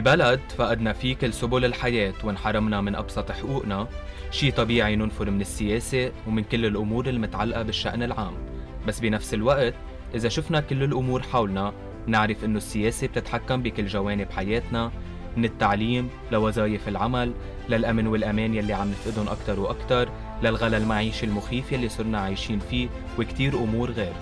ببلد فقدنا فيه كل سبل الحياة وانحرمنا من أبسط حقوقنا. شي طبيعي ننفر من السياسة ومن كل الأمور المتعلقة بالشأن العام. بس بنفس الوقت إذا شفنا كل الأمور حولنا نعرف إنه السياسة بتتحكم بكل جوانب حياتنا من التعليم لوظائف العمل للأمن والأمان يلي عم نفقدهم أكتر وأكتر للغلا المعيشي المخيف يلي صرنا عايشين فيه وكتير أمور غير.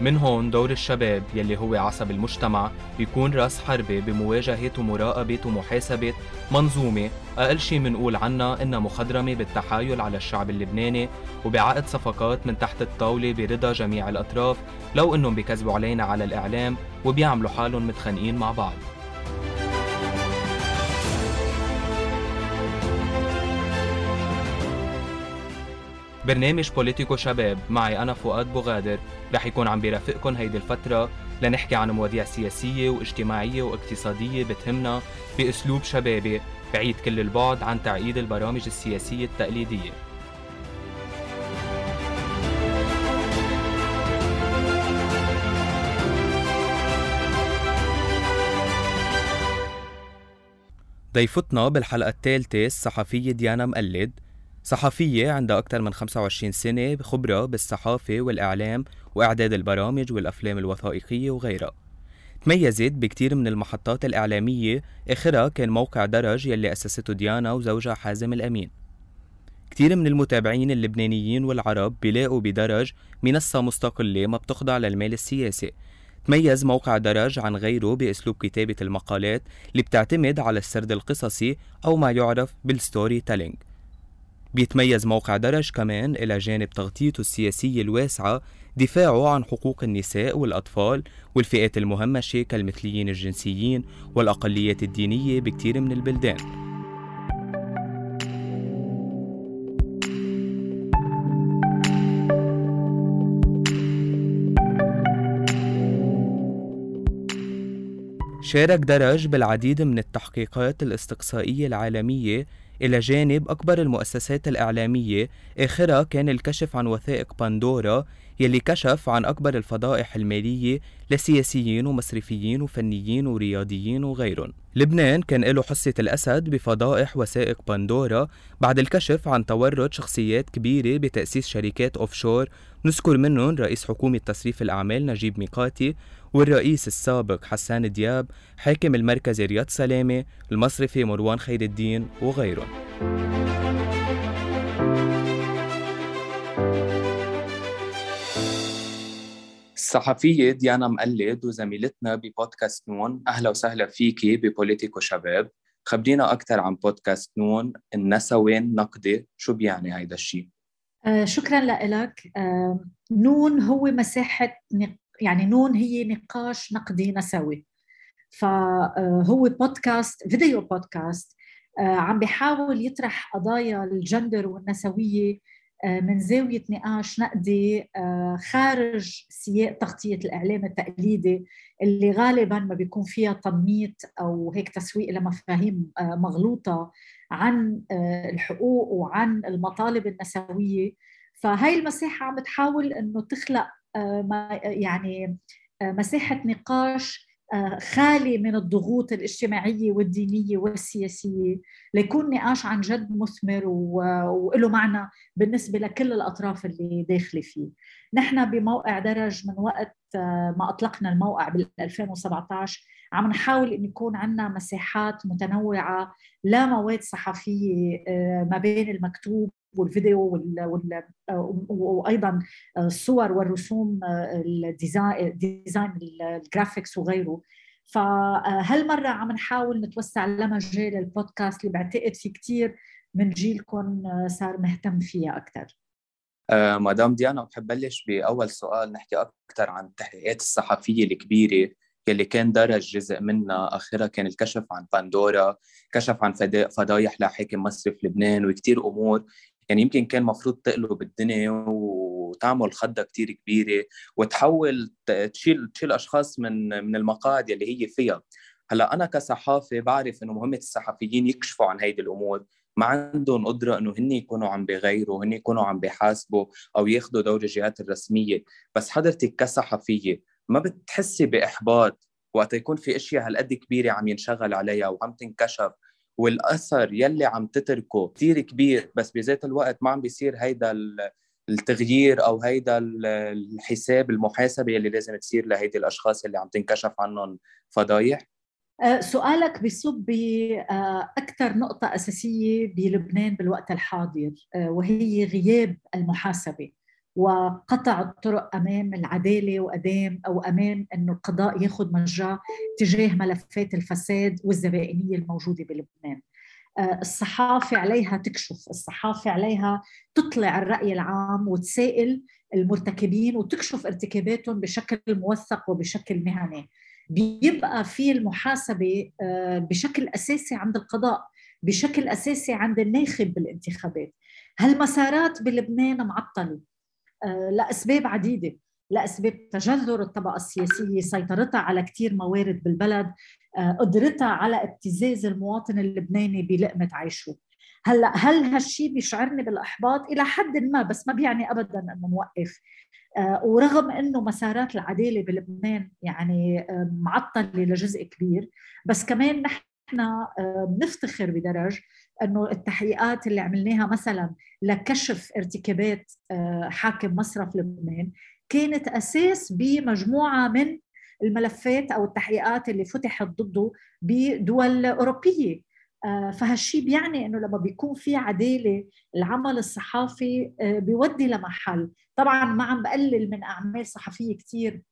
من هون دور الشباب يلي هو عصب المجتمع بيكون رأس حربة بمواجهة ومراقبة ومحاسبة منظومة. أقل شي منقول عنها إنها مخضرمة بالتحايل على الشعب اللبناني وبعقد صفقات من تحت الطاولة برضا جميع الأطراف لو إنهم بيكذبوا علينا على الإعلام وبيعملوا حالهم متخانقين مع بعض. برنامج بوليتيكو شباب. معي أنا فؤاد بوغادر. رح يكون عم بيرافقكم هيدي الفترة لنحكي عن مواضيع سياسية واجتماعية واقتصادية بتهمنا بأسلوب شبابي بعيد كل البعد عن تعقيد البرامج السياسية التقليدية. ضيفتنا بالحلقة الثالثة الصحفية ديانا مقلد. صحفية عندها أكثر من 25 سنة خبرة بالصحافة والإعلام وإعداد البرامج والأفلام الوثائقية وغيرها. تميزت بكتير من المحطات الإعلامية آخرها كان موقع درج يلي أسسته ديانا وزوجها حازم الأمين. كتير من المتابعين اللبنانيين والعرب بيلاقوا بدرج منصة مستقلة ما بتخضع للمال السياسي. تميز موقع درج عن غيره بأسلوب كتابة المقالات اللي بتعتمد على السرد القصصي أو ما يعرف بال storytelling. بيتميز موقع درج كمان إلى جانب تغطيته السياسية الواسعة دفاعه عن حقوق النساء والأطفال والفئات المهمشة كالمثليين الجنسيين والأقليات الدينية بكتير من البلدان. شارك درج بالعديد من التحقيقات الاستقصائية العالمية إلى جانب أكبر المؤسسات الإعلامية آخرها كان الكشف عن وثائق باندورا يلي كشف عن أكبر الفضائح المالية لسياسيين ومصرفيين وفنيين ورياضيين وغيرهم. لبنان كان له حصة الأسد بفضائح وثائق باندورا بعد الكشف عن تورط شخصيات كبيرة بتأسيس شركات أوفشور. نذكر منهم رئيس حكومة تصريف الأعمال نجيب ميقاتي والرئيس السابق حسان دياب حاكم المركزي رياض سلامة المصرفي مروان خير الدين وغيرهم الصحفية ديانا مقلد وزميلتنا ببودكاست نون أهلا وسهلا فيكي ببوليتيكو شباب. خبرينا أكثر عن بودكاست نون النسوين نقدي شو بيعني هيدا الشيء؟ آه شكرا لك آه نون هو مساحة يعني نون هي نقاش نقدي نسوي. فهو آه، بودكاست فيديو بودكاست آه، عم بيحاول يطرح قضايا الجندر والنسوية آه، من زاوية نقاش نقدي خارج سياق تغطية الإعلام التقليدي اللي غالبا ما بيكون فيها تنميط أو هيك تسويق لمفاهيم مغلوطة عن الحقوق وعن المطالب النسوية. فهي المساحة عم تحاول أنه تخلق يعني مساحة نقاش خالي من الضغوط الاجتماعية والدينية والسياسية. ليكون نقاش عن جد مثمر وله معنى بالنسبة لكل الأطراف اللي داخلة فيه. نحن بموقع درج من وقت ما أطلقنا الموقع بال 2017 عم نحاول أن يكون عندنا مساحات متنوعة لا مواد صحفية ما بين المكتوب والفيديو وال وأيضا الصور والرسوم ال design design ال graphics وغيره. فهالمرة عم نحاول نتوسع لمجال البودكاست اللي بعتقد في كتير من جيلكم صار مهتم فيها أكثر آه مدام ديانا بحب بلش بأول سؤال نحكي أكثر عن التحقيقات الصحفية الكبيرة يلي كان درج جزء منها آخرها كان الكشف عن باندورا كشف عن فضايح لحاكم مصرف لبنان وكتير أمور يعني يمكن كان مفروض تقلب الدنيا وتعمل خضه كتير كبيرة وتحول تشيل تشيل أشخاص من من المقاعد اللي هي فيها. هلا أنا كصحافي بعرف إنه مهمه الصحفيين يكشفوا عن هيدي الأمور. ما عندهم قدرة إنه هن يكونوا عم بيغيروا هن يكونوا عم بيحاسبوا أو ياخذوا دور الجهات الرسمية. بس حضرتك كصحفية ما بتحسي بإحباط وقت يكون في أشياء هالقد كبيرة عم ينشغل عليها وعم تنكشف؟ والأثر يلي عم تتركه كثير كبير بس بذات الوقت ما عم بيصير هيدا التغيير أو هيدا الحساب المحاسبه اللي لازم تصير لهيدي الأشخاص اللي عم تنكشف عنهم فضايح؟ أه، سؤالك بيصب بأكثر نقطة أساسية بلبنان بالوقت الحاضر أه، وهي غياب المحاسبة. وقطع الطرق أمام العدالة وامام أو أمام انه القضاء ياخذ مجراه تجاه ملفات الفساد والزبائنية الموجودة بلبنان. آه، الصحافة عليها تكشف، الصحافة عليها تطلع الرأي العام وتسائل المرتكبين وتكشف ارتكاباتهم بشكل موثق وبشكل مهني. بيبقى في المحاسبة آه، بشكل أساسي عند القضاء، بشكل أساسي عند الناخب بالانتخابات. هالمسارات بلبنان معطلة لأسباب عديدة لأسباب تجذر الطبقة السياسية سيطرتها على كثير موارد بالبلد آه، قدرتها على ابتزاز المواطن اللبناني بلقمة عيشه. هلأ هل هالشيء بيشعرني بالإحباط؟ إلى حد ما بس ما بيعني ابدا إنه نوقف. آه، ورغم إنه مسارات العدالة بلبنان يعني معطلة لجزء كبير بس كمان نحن بنفتخر بدرج إنه التحقيقات اللي عملناها مثلا لكشف ارتكابات آه، حاكم مصرف لبنان كانت أساس بمجموعة من الملفات أو التحقيقات اللي فتحت ضده بدول أوروبية. آه، فهالشيء بيعني إنه لما بيكون في عدالة العمل الصحافي آه، بيودي لمحل. طبعا ما عم بقلل من أعمال صحفية كثير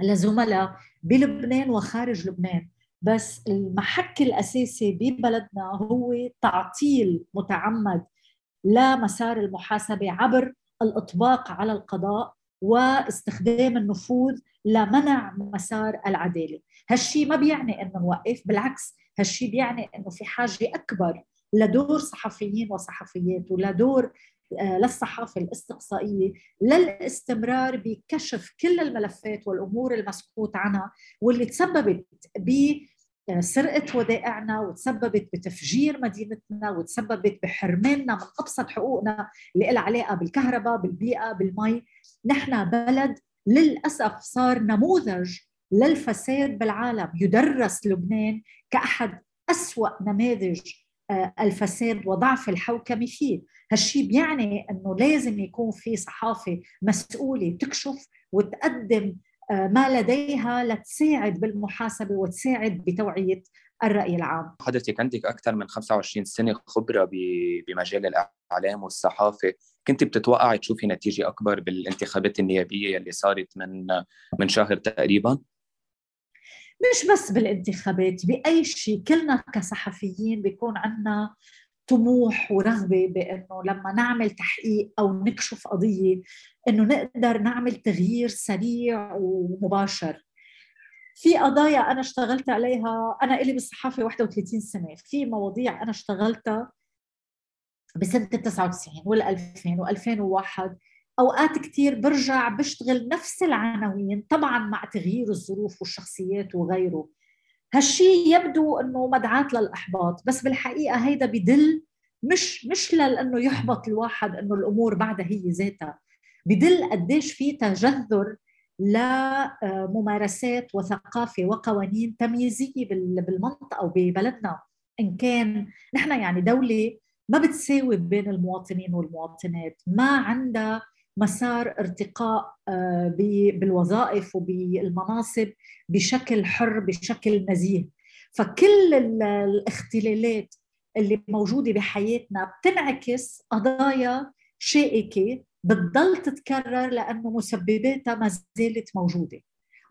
لزملاء بلبنان وخارج لبنان. بس المحك الأساسي ببلدنا هو تعطيل متعمد لمسار المحاسبة عبر الأطباق على القضاء واستخدام النفوذ لمنع مسار العدالة، هالشيء ما بيعني إنه نوقف، بالعكس هالشيء بيعني إنه في حاجة أكبر لدور صحفيين وصحفيات ولدور للصحافه الاستقصائية للاستمرار بكشف كل الملفات والأمور المسكوت عنها واللي تسببت بسرقه ودائعنا وتسببت بتفجير مدينتنا وتسببت بحرماننا من أبسط حقوقنا اللي لها علاقة بالكهرباء بالبيئة بالمي. نحن بلد للأسف صار نموذج للفساد بالعالم. يدرس لبنان كأحد أسوأ نماذج آه، الفساد وضعف الحوكمة فيه هالشيء بيعني إنه لازم يكون في صحافة مسؤولة تكشف وتقدم آه، ما لديها لتساعد بالمحاسبة وتساعد بتوعية الرأي العام. حضرتك عندك أكثر من 25 سنة خبرة بمجال الإعلام والصحافة، كنت بتتوقعي تشوفي نتيجة أكبر بالانتخابات النيابية اللي صارت من من شهر تقريبا؟ مش بس بالانتخابات بأي شيء. كلنا كصحفيين بيكون عندنا طموح ورغبة بأنه لما نعمل تحقيق أو نكشف قضية إنه نقدر نعمل تغيير سريع ومباشر. في قضايا أنا اشتغلت عليها أنا إلي بالصحافة 31 سنة. في مواضيع أنا اشتغلتها بسنة 99 وال 2000 و2001 أوقات كثير برجع بشتغل نفس العناوين طبعا مع تغيير الظروف والشخصيات وغيره. هالشيء يبدو إنه مدعاة للإحباط بس بالحقيقة هيدا بدل مش مش لأنه يحبط الواحد إنه الأمور بعدها هي ذاتها بدل قديش في تجذر لممارسات وثقافة وقوانين تمييزية بالمنطقة وببلدنا إن كان نحن يعني دولة ما بتساوي بين المواطنين والمواطنات ما عندها مسار ارتقاء آه، بالوظائف وبالمناصب بشكل حر بشكل نزيه. فكل الاختلالات اللي موجودة بحياتنا بتنعكس قضايا شائكة بتضل تتكرر لأنه مسبباتها ما زالت موجودة.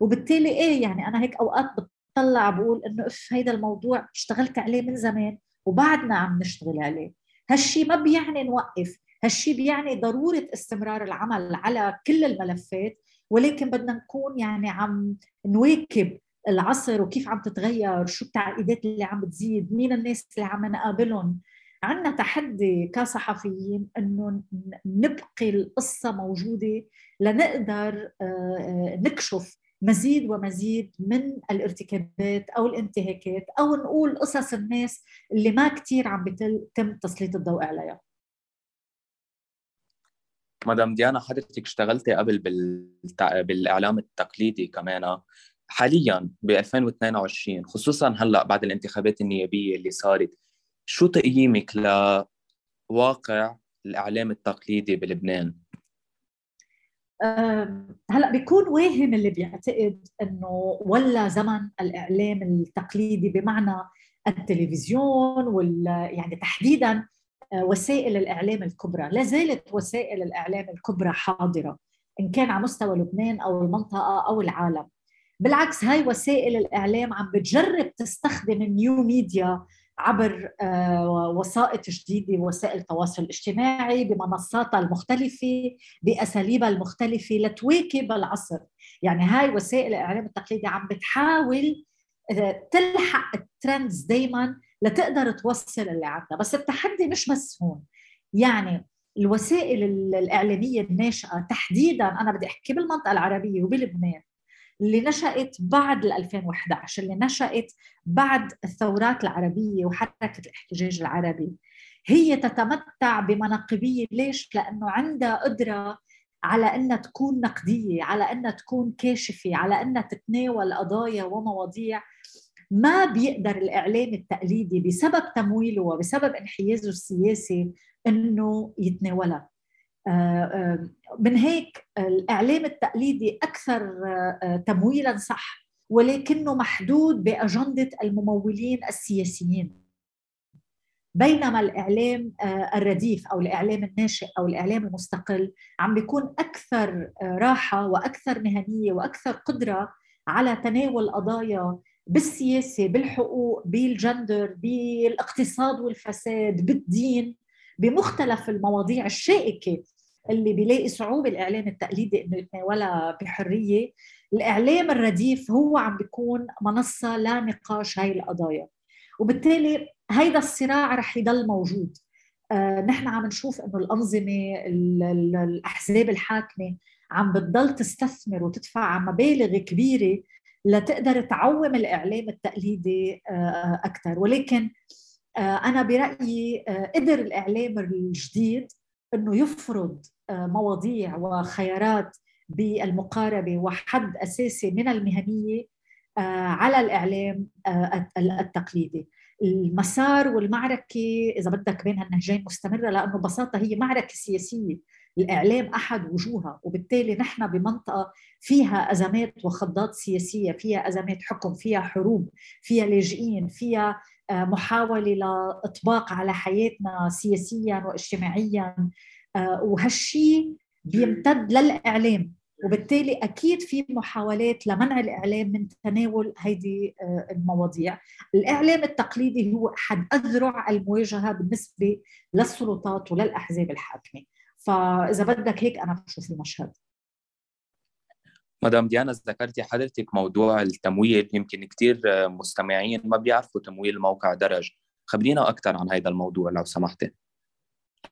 وبالتالي إيه يعني أنا هيك أوقات بتطلع بقول إنه أف هيدا الموضوع اشتغلت عليه من زمان وبعدنا عم نشتغل عليه. هالشيء ما بيعني نوقف. هالشيء بيعني ضرورة استمرار العمل على كل الملفات ولكن بدنا نكون يعني عم نواكب العصر وكيف عم تتغير شو التعقيدات اللي عم بتزيد مين الناس اللي عم نقابلهم. عندنا تحدي كصحفيين إنه نبقي القصة موجودة لنقدر آه، نكشف مزيد ومزيد من الارتكابات أو الانتهاكات أو نقول قصص الناس اللي ما كثير عم بيتم تسليط الضوء عليها. مدام ديانا حضرتك اشتغلتي قبل بالتع... بالإعلام التقليدي كمان حاليا ب 2022 خصوصا هلأ بعد الانتخابات النيابية اللي صارت شو تقييمك لواقع الإعلام التقليدي بلبنان؟ هلأ بيكون واهم اللي بيعتقد إنه ولا زمن الإعلام التقليدي بمعنى التلفزيون وال يعني تحديدا آه، وسائل الإعلام الكبرى، لا زالت وسائل الإعلام الكبرى حاضرة إن كان على مستوى لبنان أو المنطقة أو العالم. بالعكس هاي وسائل الإعلام عم بتجرب تستخدم النيو ميديا عبر آه، وسائط جديدة وسائل التواصل الاجتماعي بمنصاتها المختلفة بأساليبها المختلفة لتواكب العصر يعني هاي وسائل الإعلام التقليدي عم بتحاول آه، تلحق الترندز دائما لتقدر توصل اللي عندها. بس التحدي مش بس هون. يعني الوسائل الإعلامية الناشئة تحديدا أنا بدي أحكي بالمنطقة العربية وبلبنان اللي نشأت بعد 2011 اللي نشأت بعد الثورات العربية وحركة الاحتجاج العربي. هي تتمتع بمناقبية. ليش؟ لأنه عندها قدرة على أنها تكون نقدية على أنها تكون كاشفة على أنها تتناول قضايا ومواضيع ما بيقدر الإعلام التقليدي بسبب تمويله وبسبب انحيازه السياسي أنه يتناولها. آه، آه، من هيك الإعلام التقليدي أكثر آه، تمويلا صح ولكنه محدود بأجندة الممولين السياسيين. بينما الإعلام الرديف أو الإعلام الناشئ أو الإعلام المستقل عم بيكون أكثر راحة وأكثر مهنية وأكثر قدرة على تناول قضايا بالسياسة بالحقوق بالجندر بالاقتصاد والفساد بالدين بمختلف المواضيع الشائكة اللي بيلاقي صعوبة الإعلام التقليدي إنه يتناولها بحرية. الإعلام الرديف هو عم بيكون منصة لنقاش هاي القضايا. وبالتالي هيدا الصراع رح يضل موجود. آه نحن عم نشوف إنه الأنظمة الأحزاب الحاكمة عم بتضل تستثمر وتدفع مبالغ كبيرة لتقدر تعوم الإعلام التقليدي آه أكثر ولكن آه أنا برأيي آه قدر الإعلام الجديد إنه يفرض مواضيع وخيارات بالمقاربة وحد أساسي من المهنية على الإعلام التقليدي. المسار والمعركة إذا بدك بين هالنهجين مستمرة لأنه ببساطة هي معركة سياسية. الإعلام أحد وجوهها وبالتالي نحن بمنطقة فيها أزمات وخضات سياسية فيها أزمات حكم فيها حروب فيها لاجئين فيها محاولة لإطباق على حياتنا سياسيا واجتماعيا آه، وهالشيء بيمتد للإعلام. وبالتالي أكيد في محاولات لمنع الإعلام من تناول هذه آه، المواضيع. الإعلام التقليدي هو أحد أذرع المواجهة بالنسبة للسلطات وللأحزاب الحاكمة. فإذا بدك هيك أنا بشوف المشهد. مدام ديانا ذكرتي حضرتك موضوع التمويل يمكن كثير مستمعين ما بيعرفوا تمويل موقع درج. خبرينا أكثر عن هذا الموضوع لو سمحتي.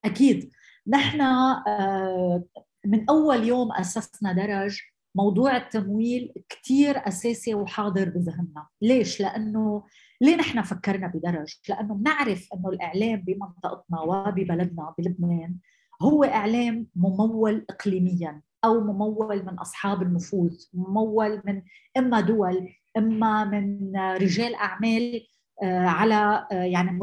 أكيد. نحن آه، من أول يوم أسسنا درج موضوع التمويل كثير أساسي وحاضر بذهننا، ليش؟ لأنه ليه نحن فكرنا بدرج؟ لأنه بنعرف إنه الإعلام بمنطقتنا وببلدنا بلبنان هو إعلام ممول اقليميا أو ممول من أصحاب النفوذ، ممول من إما دول إما من رجال أعمال آه، على آه، يعني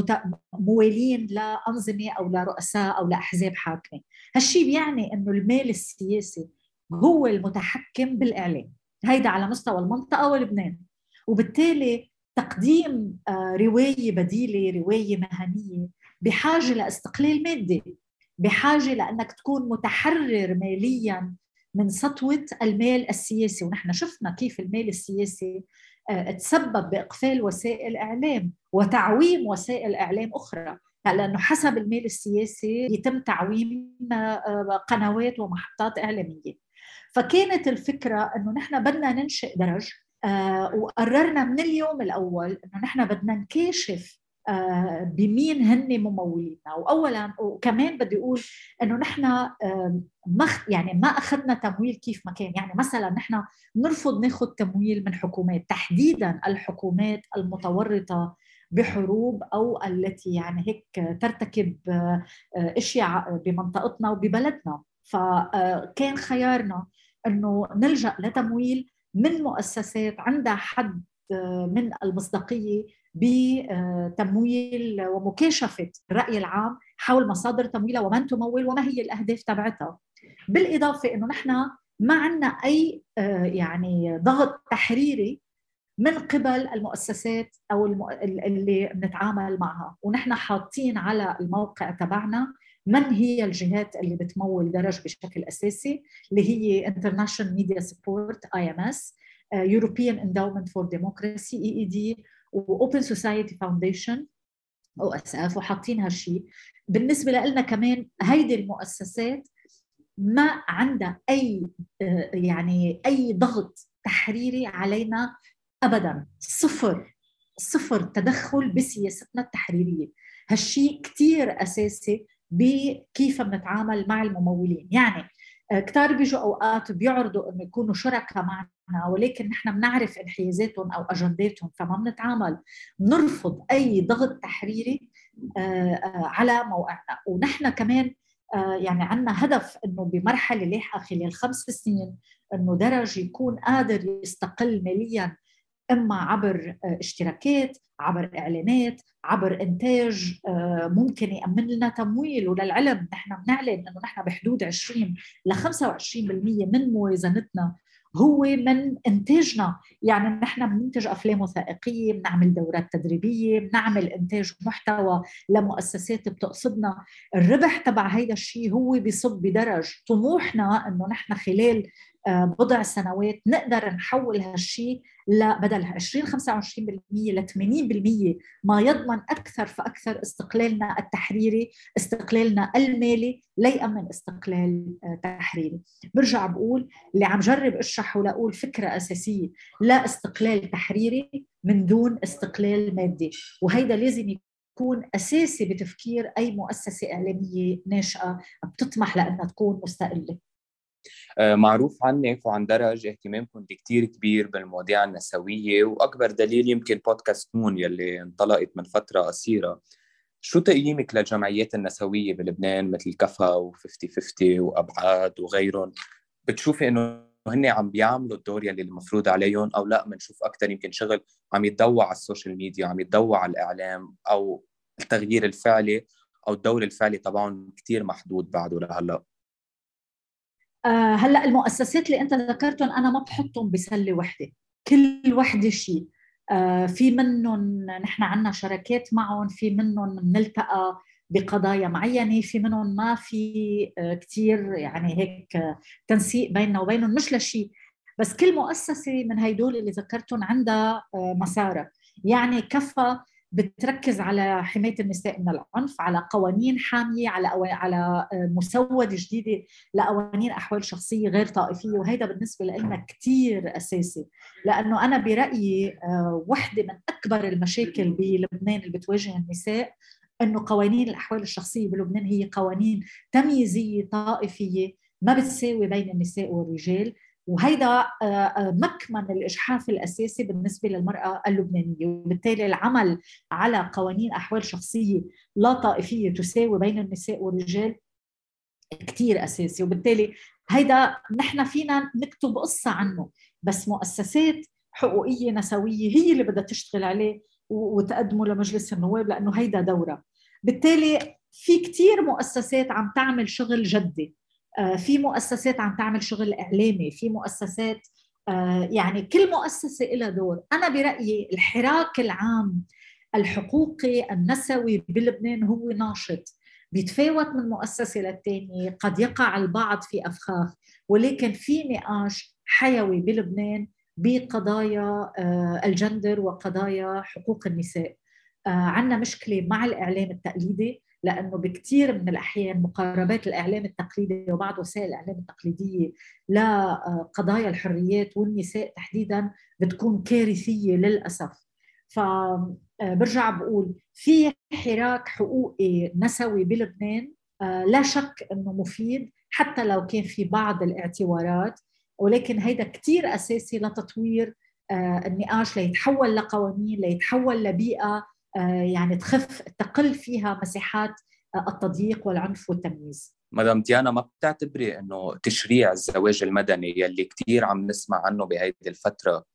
موالين لأنظمة أو لرؤساء أو لأحزاب حاكمة، هالشيء بيعني إنه المال السياسي هو المتحكم بالإعلام، هيدا على مستوى المنطقة ولبنان، وبالتالي تقديم آه، رواية بديلة، رواية مهنية بحاجة لإستقلال مادي، بحاجة لأنك تكون متحرر ماليا من سطوة المال السياسي، ونحن شفنا كيف المال السياسي آه، تسبب بإقفال وسائل إعلام وتعويم وسائل إعلام أخرى. لأنه حسب الميل السياسي يتم تعويم آه، قنوات ومحطات إعلامية. فكانت الفكرة إنه نحن بدنا ننشئ درج آه، وقررنا من اليوم الأول إنه نحن بدنا نكاشف بمين هن ممولينا واولا وكمان بدي أقول إنه نحن ما يعني ما أخذنا تمويل كيف ما كان. يعني مثلا نحن نرفض ناخذ تمويل من حكومات تحديدا الحكومات المتورطة بحروب أو التي يعني هيك ترتكب إشياء بمنطقتنا وببلدنا. فكان خيارنا إنه نلجأ لتمويل من مؤسسات عندها حد من المصداقية بتمويل ومكاشفة الرأي العام حول مصادر تمويلها ومن تمول وما هي الأهداف تبعتها. بالإضافة إنه نحن ما عندنا أي يعني ضغط تحريري من قبل المؤسسات أو اللي بنتعامل معها. ونحن حاطين على الموقع تبعنا من هي الجهات اللي بتمول درج بشكل أساسي اللي هي International Media Support IMS European Endowment for Democracy EED و Open Society Foundation OSF وحاطين هالشيء بالنسبة لنا كمان هيدي المؤسسات ما عندها أي يعني أي ضغط تحريري علينا ابدا. صفر صفر تدخل بسياستنا التحريرية. هالشيء كثير أساسي بكيف بنتعامل مع الممولين. يعني كتار بيجوا أوقات بيعرضوا إنه يكونوا شركاء معنا ولكن نحن بنعرف انحيازاتهم أو أجنداتهم فما بنتعامل بنرفض أي ضغط تحريري على موقعنا. ونحن كمان يعني عندنا هدف إنه بمرحلة لاحقة خلال خمس سنين إنه درج يكون قادر يستقل ماليا إما عبر اشتراكات عبر إعلانات عبر إنتاج ممكن يامن لنا تمويل. وللعلم نحن بنعلن إنه نحن بحدود 20 ل 25% من موازنتنا هو من إنتاجنا. يعني نحن بننتج أفلام وثائقية بنعمل دورات تدريبية بنعمل إنتاج محتوى لمؤسسات بتقصدنا. الربح تبع هيدا الشيء هو بصب بدرج. طموحنا إنه نحن خلال بضع سنوات نقدر نحول هالشيء بدل 20 25% ل 80% ما يضمن أكثر فأكثر استقلالنا التحريري، استقلالنا المالي ليأمن استقلال تحريري. برجع بقول اللي عم جرب اشرح ولاقول فكرة أساسية لا استقلال تحريري من دون استقلال مادي، وهيدا لازم يكون أساسي بتفكير أي مؤسسة إعلامية ناشئة بتطمح لأنها تكون مستقلة. معروف عنك وعن درج اهتمامكم كتير كبير بالمواضيع النسوية وأكبر دليل يمكن بودكاست نون يلي انطلقت من فترة قصيرة. شو تقييمك للجمعيات النسوية بلبنان مثل كفا و50-50 وأبعاد وغيرهم بتشوفي إنه هن عم بيعملوا الدور يلي المفروض عليهم أو لا؟ بنشوف أكثر يمكن شغل عم يتضوى على ال social media عم يتضوى على الإعلام أو التغيير الفعلي أو الدور الفعلي تبعهم كتير محدود بعده لهلأ. آه هلأ المؤسسات اللي أنت ذكرتهم أنا ما بحطهم بسلة وحدة. كل وحدة شيء آه في منهم نحن عندنا شركات معهم في منهم بنلتقى بقضايا معينة في منهم ما في آه كثير يعني هيك تنسيق بيننا وبينهم مش لشيء بس كل مؤسسة من هيدول اللي ذكرتهم عندها مسارها يعني كفى بتركز على حماية النساء من العنف على قوانين حامية على أو... على مسودة جديدة لقوانين أحوال شخصية غير طائفية. وهيدا بالنسبة لنا كثير أساسي. لأنه أنا برأيي وحدة من أكبر المشاكل بلبنان اللي بتواجه النساء إنه قوانين الأحوال الشخصية بلبنان هي قوانين تمييزية طائفية ما بتساوي بين النساء والرجال. وهيدا مكمن الإجحاف الأساسي بالنسبة للمرأة اللبنانية. وبالتالي العمل على قوانين أحوال شخصية لا طائفية تساوي بين النساء والرجال كثير أساسي. وبالتالي هيدا نحن فينا نكتب قصة عنه بس مؤسسات حقوقية نسوية هي اللي بدها تشتغل عليه وتقدمه لمجلس النواب لأنه هيدا دورها بالتالي في كثير مؤسسات عم تعمل شغل جدي. في مؤسسات عم تعمل شغل إعلامي في مؤسسات يعني كل مؤسسة لها دور. أنا برأيي الحراك العام الحقوقي النسوي بلبنان هو ناشط. بيتفاوت من مؤسسة للثانيه قد يقع البعض في أفخاخ. ولكن في نقاش حيوي بلبنان بقضايا الجندر وقضايا حقوق النساء. عندنا مشكلة مع الإعلام التقليدي. لأنه بكثير من الأحيان مقاربات الإعلام التقليدي وبعض وسائل الإعلام التقليدية لقضايا الحريات والنساء تحديدا بتكون كارثية للأسف. فبرجع بقول في حراك حقوقي نسوي بلبنان لا شك إنه مفيد حتى لو كان في بعض الاعتبارات ولكن هيدا كثير أساسي لتطوير النقاش ليتحول لقوانين ليتحول لبيئة يعني تخف تقل فيها مساحات التضييق والعنف والتمييز. مدام ديانا ما بتعتبري إنه تشريع الزواج المدني يلي كثير عم نسمع عنه بهيدي الفترة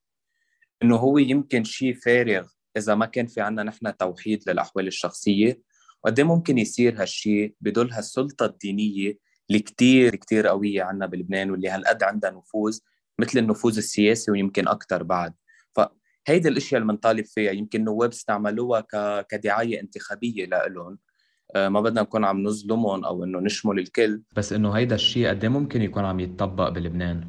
إنه هو يمكن شيء فارغ إذا ما كان في عنا نحن توحيد للأحوال الشخصية؟ وقد إيه ممكن يصير هالشيء بدل هالسلطة الدينية اللي كثير كثير قوية عنا بلبنان واللي هالقد عندها نفوذ مثل النفوذ السياسي ويمكن أكثر بعد؟ فهيدي الأشياء اللي بنطالب فيها. يمكن النواب استعملوها كدعاية انتخابية لهم آه، ما بدنا نكون عم نظلمهم أو إنه نشمل الكل. بس إنه هيدا الشيء قد إيه ممكن يكون عم يتطبق بلبنان؟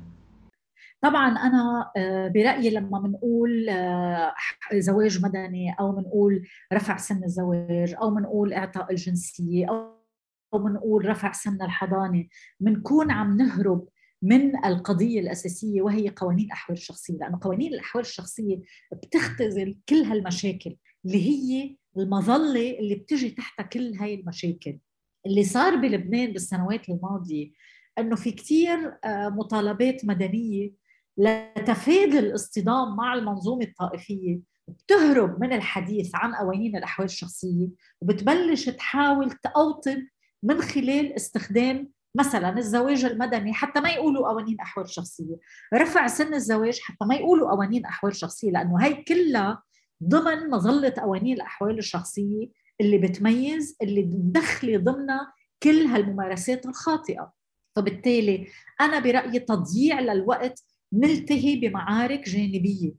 طبعا أنا آه، برأيي لما بنقول آه، زواج مدني أو بنقول رفع سن الزواج أو بنقول إعطاء الجنسية أو بنقول رفع سن الحضانه بنكون عم نهرب من القضية الأساسية وهي قوانين الأحوال الشخصية. لأنه قوانين الأحوال الشخصية بتختزل كل هالمشاكل اللي هي المظلة اللي بتجي تحت كل هاي المشاكل. اللي صار بلبنان بالسنوات الماضية أنه في كتير آه، مطالبات مدنية لتفادي الاصطدام مع المنظومة الطائفية. بتهرب من الحديث عن قوانين الأحوال الشخصية وبتبلش تحاول تأوطن من خلال استخدام مثلا الزواج المدني حتى ما يقولوا قوانين أحوال شخصية. رفع سن الزواج حتى ما يقولوا قوانين أحوال شخصية لأنه هي كلها ضمن مظلة قوانين الأحوال الشخصية اللي بتميز اللي مدخله ضمنها كل هالممارسات الخاطئة. فبالتالي أنا برأيي تضييع للوقت نلتهي بمعارك جانبية.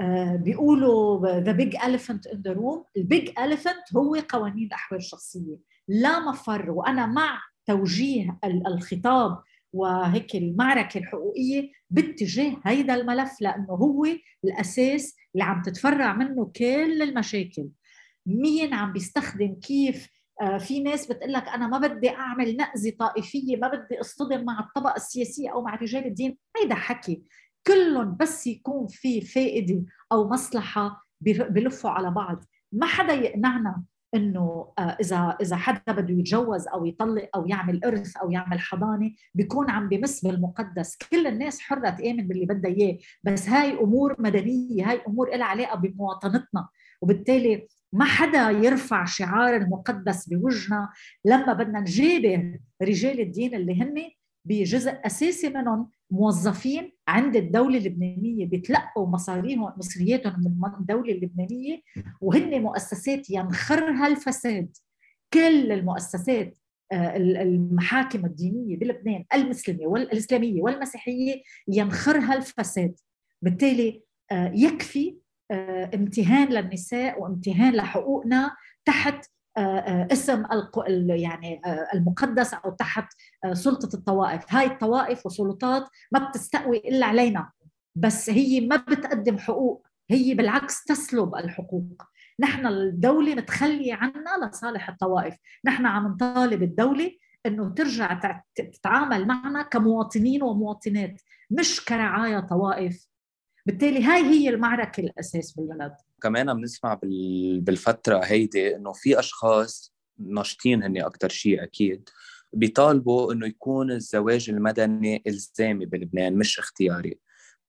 آه بيقولوا the big elephant in the room ال big elephant هو قوانين الأحوال الشخصية. لا مفر وأنا مع توجيه الخطاب وهيك المعركة الحقوقية باتجاه هيدا الملف لأنه هو الأساس اللي عم تتفرع منه كل المشاكل. مين عم بيستخدم كيف؟ آه، في ناس بتقول لك أنا ما بدي أعمل نقزة طائفية ما بدي أصطدم مع الطبقة السياسية أو مع رجال الدين. هيدا حكي. كلهم بس يكون في فائدة أو مصلحة بلفوا على بعض. ما حدا يقنعنا إنه آه، إذا إذا حدا بده يتجوز أو يطلق أو يعمل إرث أو يعمل حضانة بيكون عم بمس بالمقدس. كل الناس حرة تآمن باللي بدها إياه. بس هاي أمور مدنية هاي أمور لها علاقة بمواطنتنا. وبالتالي ما حدا يرفع شعار المقدس بوجهنا لما بدنا نجابه رجال الدين اللي هن بجزء أساسي منهم موظفين عند الدولة اللبنانية بيتلقوا مصاريهم مصرياتهم من الدولة اللبنانية وهن مؤسسات ينخرها الفساد. كل المؤسسات آه، المحاكم الدينية بلبنان المسلمة والاسلاميه والمسيحية ينخرها الفساد. بالتالي آه، يكفي آه، امتهان للنساء وامتهان لحقوقنا تحت اسم يعني آه، المقدس أو تحت سلطة الطوائف، هاي الطوائف وسلطات ما بتستقوي إلا علينا بس هي ما بتقدم حقوق، هي بالعكس تسلب الحقوق. نحن الدولة متخلية عنا لصالح الطوائف، نحن عم نطالب الدولة إنه ترجع تتعامل معنا كمواطنين ومواطنات مش كرعايا طوائف. بالتالي هاي هي المعركة الأساس بالبلد. كمان بنسمع بالفترة هيدي إنه في أشخاص ناشطين هني أكثر شيء أكيد بيطالبوا إنه يكون الزواج المدني إلزامي بلبنان مش اختياري.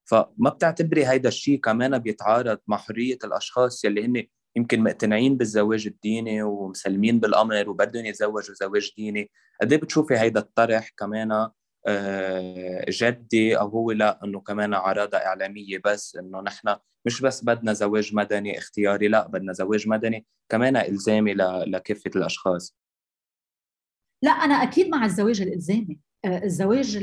فما بتعتبري هيدا الشيء كمان بيتعارض مع حرية الأشخاص يلي هن يمكن مقتنعين بالزواج الديني ومسلمين بالأمر وبدهم يتزوجوا زواج ديني؟ قد إيه بتشوفي هيدا الطرح كمان جدي أو هو لا إنه كمان عراضه إعلامية بس إنه نحن مش بس بدنا زواج مدني اختياري لا بدنا زواج مدني كمان إلزامي لكافة الأشخاص. لا أنا أكيد مع الزواج الإلزامي. آه، الزواج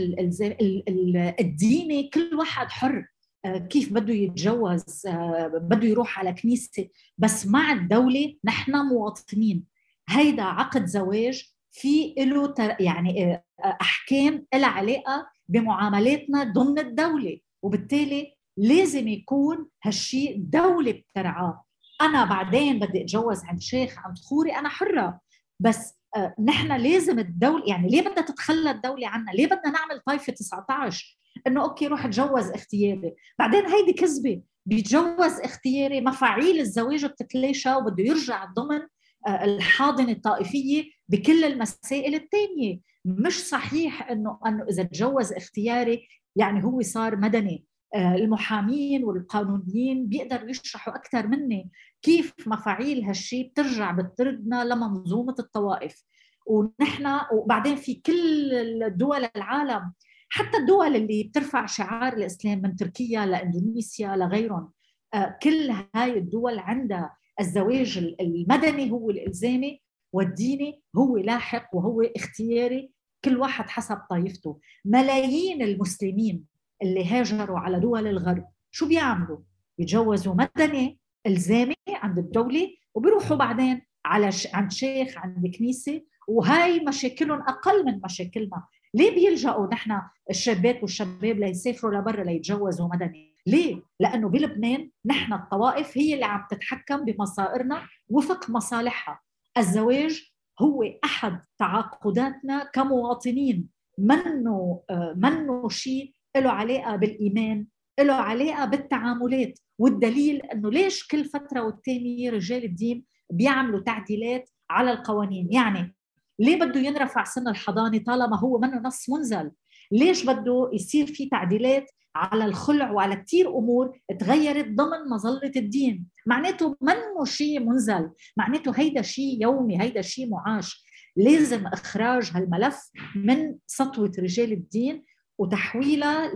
الديني كل واحد حر. آه، كيف بده يتجوز؟ بده يروح على كنيسة. بس مع الدولة نحن مواطنين. هيدا عقد زواج في له يعني آه، آه، أحكام لها علاقه بمعاملاتنا ضمن الدولة. وبالتالي لازم يكون هالشيء الدولة بترعاه. أنا بعدين بدي أتجوز عند شيخ عند خوري أنا حرة. بس آه، نحن لازم الدولة يعني ليه بدها تتخلى الدولة عنا؟ ليه بدنا نعمل طائفة 19 إنه أوكي روح اتجوز اختياري، بعدين هيدي كذبة. بيتجوز اختياري مفاعيل الزواج بتتلاشى وبده يرجع ضمن الحاضنة الطائفية بكل المسائل الثانية مش صحيح انه إنه إذا تجوز اختياري يعني هو صار مدني. آه، المحامين والقانونيين بيقدروا يشرحوا أكثر مني كيف مفاعيل هالشيء بترجع بتردنا لمنظومة الطوائف. ونحن وبعدين في كل دول العالم حتى الدول اللي بترفع شعار الإسلام من تركيا لإندونيسيا لغيرهم آه، كل هاي الدول عندها الزواج المدني هو الإلزامي والديني هو لاحق وهو اختياري كل واحد حسب طائفته ملايين المسلمين اللي هاجروا على دول الغرب شو بيعملوا؟ بيتجوزوا مدني إلزامي عند الدولة وبيروحوا بعدين على ش... عند شيخ عند كنيسة وهاي مشاكلهم أقل من مشاكلنا. ليه بيلجأوا نحن الشابات والشباب ليسافروا لبرا ليتجوزوا مدني؟ ليه؟ لأنه بلبنان نحن الطوائف هي اللي عم تتحكم بمصائرنا وفق مصالحها. الزواج هو أحد تعاقداتنا كمواطنين. منه منه شيء له علاقة بالإيمان له علاقة بالتعاملات. والدليل أنه ليش كل فترة والتانية رجال الدين بيعملوا تعديلات على القوانين؟ يعني ليه بده ينرفع سن الحضانة طالما هو منه نص منزل؟ ليش بده يصير في تعديلات على الخلع وعلى كثير أمور تغيرت ضمن مظلة الدين. معناته منه شيء منزل؟ معناته هيدا شيء يومي هيدا شيء معاش. لازم إخراج هالملف من سطوة رجال الدين وتحويلها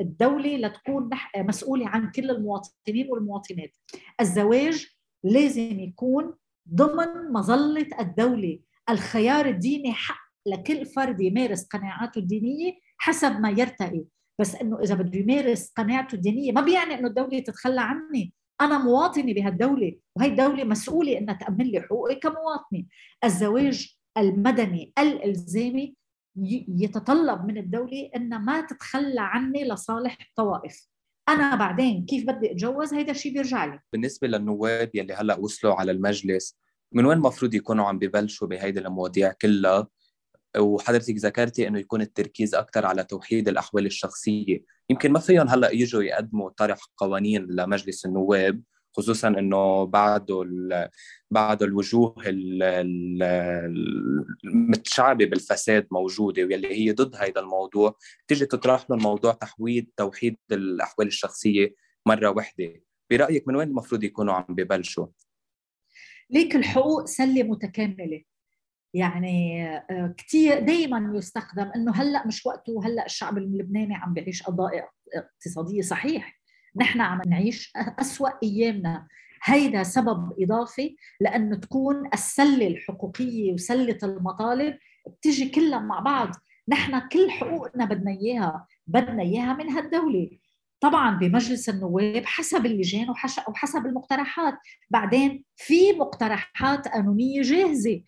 للدولة لتكون مسؤولة عن كل المواطنين والمواطنات. الزواج لازم يكون ضمن مظلة الدولة. الخيار الديني حق لكل فرد يمارس قناعاته الدينية حسب ما يرتقي. بس إنه إذا بده يمارس قناعته الدينية ما بيعني إنه الدولة تتخلى عني. أنا مواطنه بهالدولة وهي الدولة مسؤولة إنها تأمن لي حقوقي كمواطنة. الزواج المدني الإلزامي يتطلب من الدولة إنها ما تتخلى عني لصالح طوائف. أنا بعدين كيف بدي أتجوز؟ هيدا الشيء بيرجع لي. بالنسبة للنواب يلي هلأ وصلوا على المجلس من وين المفروض يكونوا عم ببلشوا بهيدي المواضيع كلها؟ وحضرتك ذكرتي إنه يكون التركيز أكثر على توحيد الأحوال الشخصية. يمكن ما فيهم هلأ يجوا يقدموا طرح قوانين لمجلس النواب خصوصا إنه بعده بعده الوجوه المتشعبة بالفساد موجودة واللي هي ضد هذا الموضوع تيجي تطرح له الموضوع تحويد توحيد الأحوال الشخصية مرة واحدة برأيك من وين المفروض يكونوا عم ببلشوا؟ ليك الحقوق سلة متكاملة. يعني آه، كثير دائما يستخدم إنه هلأ مش وقته هلأ الشعب اللبناني عم بيعيش قضايا اقتصاديه صحيح. نحن عم نعيش أسوأ أيامنا. هيدا سبب إضافي لأنه تكون السلة الحقوقية وسلة المطالب بتجي كلها مع بعض. نحن كل حقوقنا بدنا إياها بدنا إياها من هالدولة. طبعا بمجلس النواب حسب اللجان وحسب المقترحات. بعدين في مقترحات قانونية جاهزة.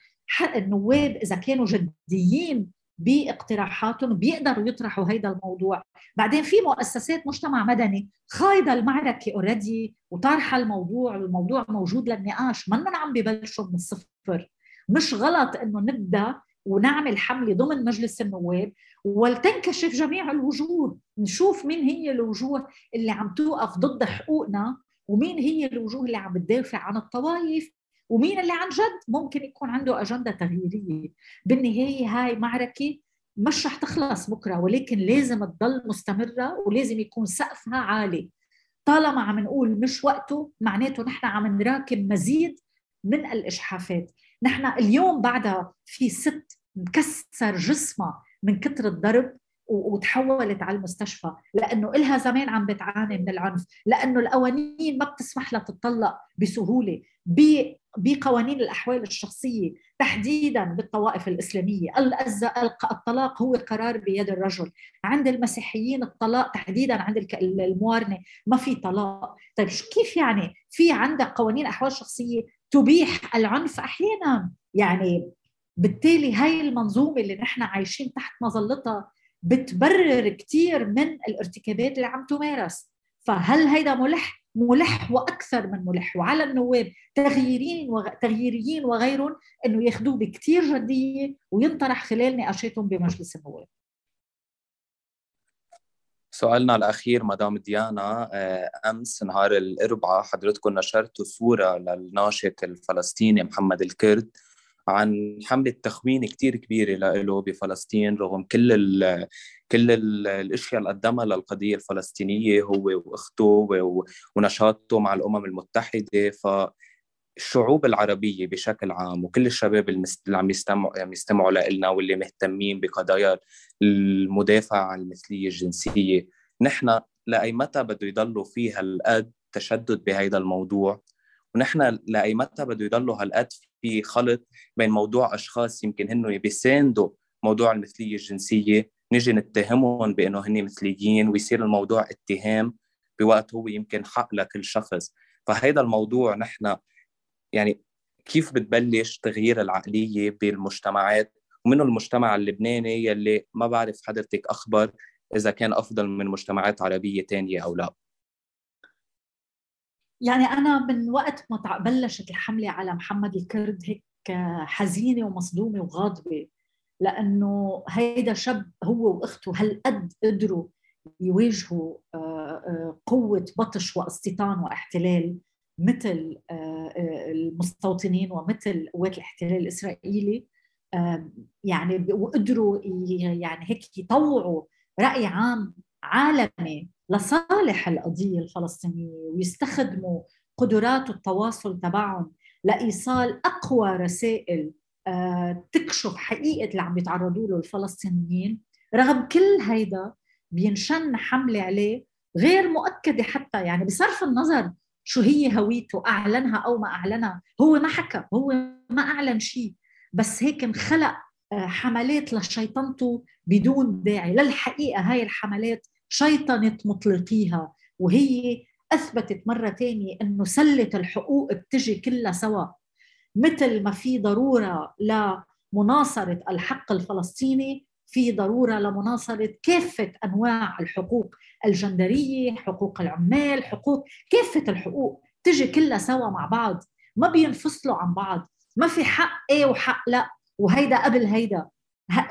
النواب إذا كانوا جديين باقتراحاتهم بيقدروا يطرحوا هيدا الموضوع. بعدين في مؤسسات مجتمع مدني خايضة المعركة اوريدي وطارحة الموضوع والموضوع موجود للنقاش منهم عم ببلشوا من الصفر. مش غلط إنه نبدأ ونعمل حملة ضمن مجلس النواب ولتنكشف جميع الوجوه نشوف مين هي الوجوه اللي عم توقف ضد حقوقنا ومين هي الوجوه اللي عم بتدافع عن الطوائف. ومين اللي عن جد؟ ممكن يكون عنده أجندة تغييرية. بالنهاية هاي معركة مش رح تخلص بكرة ولكن لازم تضل مستمرة ولازم يكون سقفها عالي. طالما عم نقول مش وقته معناته نحن عم نراكم مزيد من الإجحافات. نحن اليوم بعدها في ست مكسر جسمها من كتر الضرب وتحولت على المستشفى لأنه إلها زمان عم بتعاني من العنف لأنه القوانين ما بتسمح لها تطلق بسهولة. بقوانين الأحوال الشخصية تحديدا بالطوائف الإسلامية. الطلاق هو قرار بيد الرجل. عند المسيحيين الطلاق تحديدا عند الموارنة ما في طلاق. طيب كيف يعني في عندك قوانين أحوال شخصية تبيح العنف أحيانا؟ يعني بالتالي هاي المنظومة اللي نحن عايشين تحت مظلتها بتبرر كثير من الارتكابات اللي عم تمارس. فهل هيدا ملح؟ ملح وأكثر من ملح وعلى النواب تغييرين وغ... تغييريين وغيرهم إنه ياخذوه بكثير جدية وينطرح خلال نقاشاتهم بمجلس النواب. سؤالنا الأخير مدام ديانا آه، أمس نهار الأربعاء حضرتكم نشرتوا صورة للناشط الفلسطيني محمد الكرد عن حملة تخوين كتير كبيرة له بفلسطين رغم كل ال كل ال الأشياء اللي قدمها للقضية الفلسطينية هو وأخته ونشاطه مع الأمم المتحدة. ف الشعوب العربية بشكل عام وكل الشباب اللي عم يستمعوا عم يستمعوا لنا واللي مهتمين بقضايا المدافع عن المثلية الجنسية نحن لأي متى بده يضلوا في هالقد تشدد بهذا الموضوع؟ ونحن لأي متى بده يضلوا هالقد في خلط بين موضوع أشخاص يمكن هن بيساندوا موضوع المثلية الجنسية نجي نتهمهم بأنه هن مثليين ويصير الموضوع اتهام بوقت هو يمكن حق لكل شخص. فهذا الموضوع نحن يعني كيف بتبلش تغيير العقلية بالمجتمعات؟ ومنه المجتمع اللبناني يلي ما بعرف حضرتك أخبر إذا كان أفضل من مجتمعات عربية تانية أو لا؟ يعني أنا من وقت ما بلشت الحملة على محمد الكرد هيك حزينة ومصدومة وغاضبة لأنه هيدا شاب هو وأخته هالقد قدروا يواجهوا آه، آه، قوة بطش واستيطان واحتلال مثل آه، المستوطنين ومثل قوات الاحتلال الإسرائيلي. يعني وقدروا يعني هيك يطوعوا رأي عام عالمي لصالح القضية الفلسطينية ويستخدموا قدرات التواصل تبعهم لإيصال أقوى رسائل آه، تكشف حقيقة اللي عم يتعرضوا له الفلسطينيين. رغم كل هيدا بينشن حملة عليه غير مؤكدة حتى يعني بصرف النظر شو هي هويته أعلنها أو ما أعلنها. هو ما حكى هو ما أعلن شيء. بس هيك انخلق آه، حملات لشيطنته بدون داعي. للحقيقة هاي الحملات شيطنت مطلقيها وهي أثبتت مرة ثانية إنه سلة الحقوق بتجي كلها سوا. مثل ما في ضرورة لمناصرة الحق الفلسطيني في ضرورة لمناصرة كافة أنواع الحقوق الجندرية، حقوق العمال، حقوق كافة الحقوق تجي كلها سوا مع بعض، ما بينفصلوا عن بعض، ما في حق إيه وحق لا، وهيدا قبل هيدا،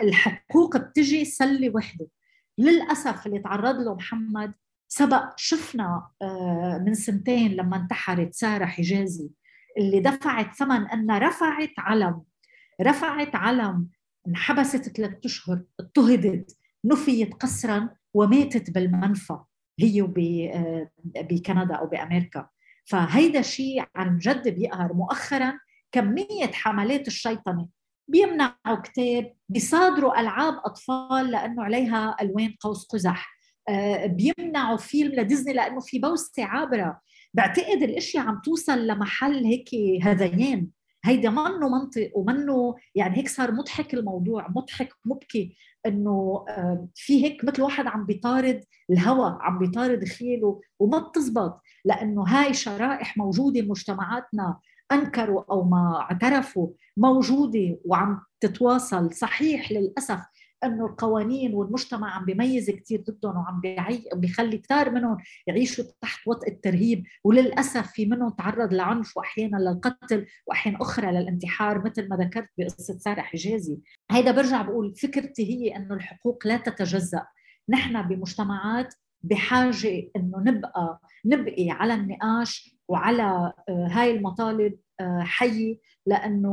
الحقوق بتجي سلة وحدة. للأسف اللي تعرض له محمد سبق. شفنا آه، من سنتين لما انتحرت سارة حجازي اللي دفعت ثمن انها رفعت علم رفعت علم انحبست ثلاثة أشهر اضطهدت نفيت قسرا وماتت بالمنفى هي آه، بكندا أو بأمريكا. فهيدا شيء عن جد بيقهر مؤخرا كمية حملات الشيطنة. بيمنعوا كتاب بيصادروا ألعاب أطفال لأنه عليها ألوان قوس قزح. آه، بيمنعوا فيلم لديزني لأنه في بوسة عابرة. بعتقد الأشياء عم توصل لمحل هيك هذيان. هيدا منه منطق ومنه يعني هيك صار مضحك الموضوع مضحك مبكي إنه آه، في هيك مثل واحد عم بيطارد الهوى عم بيطارد خيله وما بتزبط. لأنه هاي شرائح موجودة بمجتمعاتنا أنكروا أو ما اعترفوا موجودة وعم تتواصل صحيح للأسف انه القوانين والمجتمع عم بيميز كثير ضدهم وعم بيعي بيخلي كثار منهم يعيشوا تحت وطء الترهيب وللأسف في منهم تعرض لعنف وأحيانا للقتل وأحيانا أخرى للانتحار مثل ما ذكرت بقصة ساره حجازي. هيدا برجع بقول فكرتي هي انه الحقوق لا تتجزأ. نحن بمجتمعات بحاجة أنه نبقى نبقي على النقاش وعلى آه، هاي المطالب آه، حيه لأنه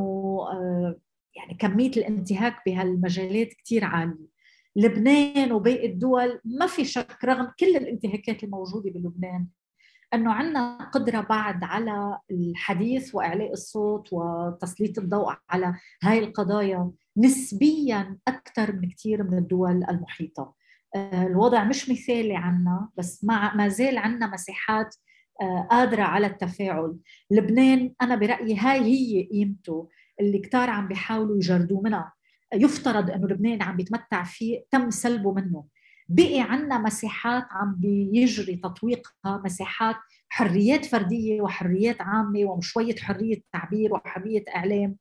آه، يعني كمية الانتهاك بهالمجالات كثير عالية. لبنان وباقي الدول ما في شك رغم كل الانتهاكات الموجودة بلبنان إنه عندنا قدرة بعد على الحديث وإعلاء الصوت وتسليط الضوء على هاي القضايا نسبيا أكثر من كثير من الدول المحيطة. الوضع مش مثالي عنا بس مع ما زال عندنا مساحات آه، قادرة على التفاعل. لبنان أنا برأيي هاي هي قيمته اللي كتار عم بيحاولوا يجردوه منها. يفترض إنه لبنان عم بيتمتع فيه تم سلبه منه. بقي عندنا مساحات عم بيجري تطويقها مساحات حريات فردية وحريات عامة وشوية حرية تعبير وحرية إعلام.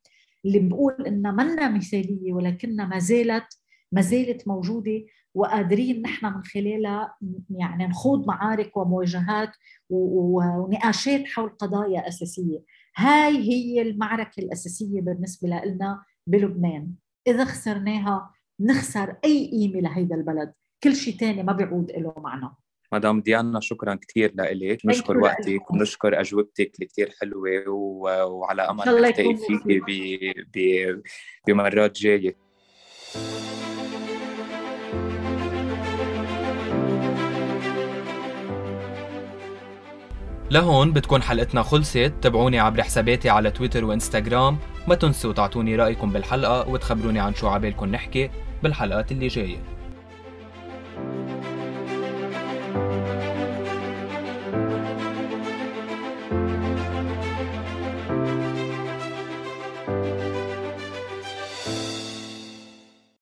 اللي بقول إنها منا مثالية ولكنها ما زالت ما زالت موجودة وقادرين نحن من خلالها يعني نخوض معارك ومواجهات ونقاشات حول قضايا أساسية. هاي هي المعركة الأساسية بالنسبة لنا بلبنان. إذا خسرناها نخسر أي قيمة لهيدا البلد. كل شيء تاني ما بيعود له معنى مدام ديانا شكرا كثير لك نشكر وقتك ونشكر أجوبتك اللي كثير حلوة وعلى أمل نلتقي فيك بمرات جاية. لهون بتكون حلقتنا خلصت. تابعوني عبر حساباتي على تويتر وانستغرام. ما تنسوا تعطوني رأيكم بالحلقة وتخبروني عن شو عبالكم نحكي بالحلقات اللي جاية.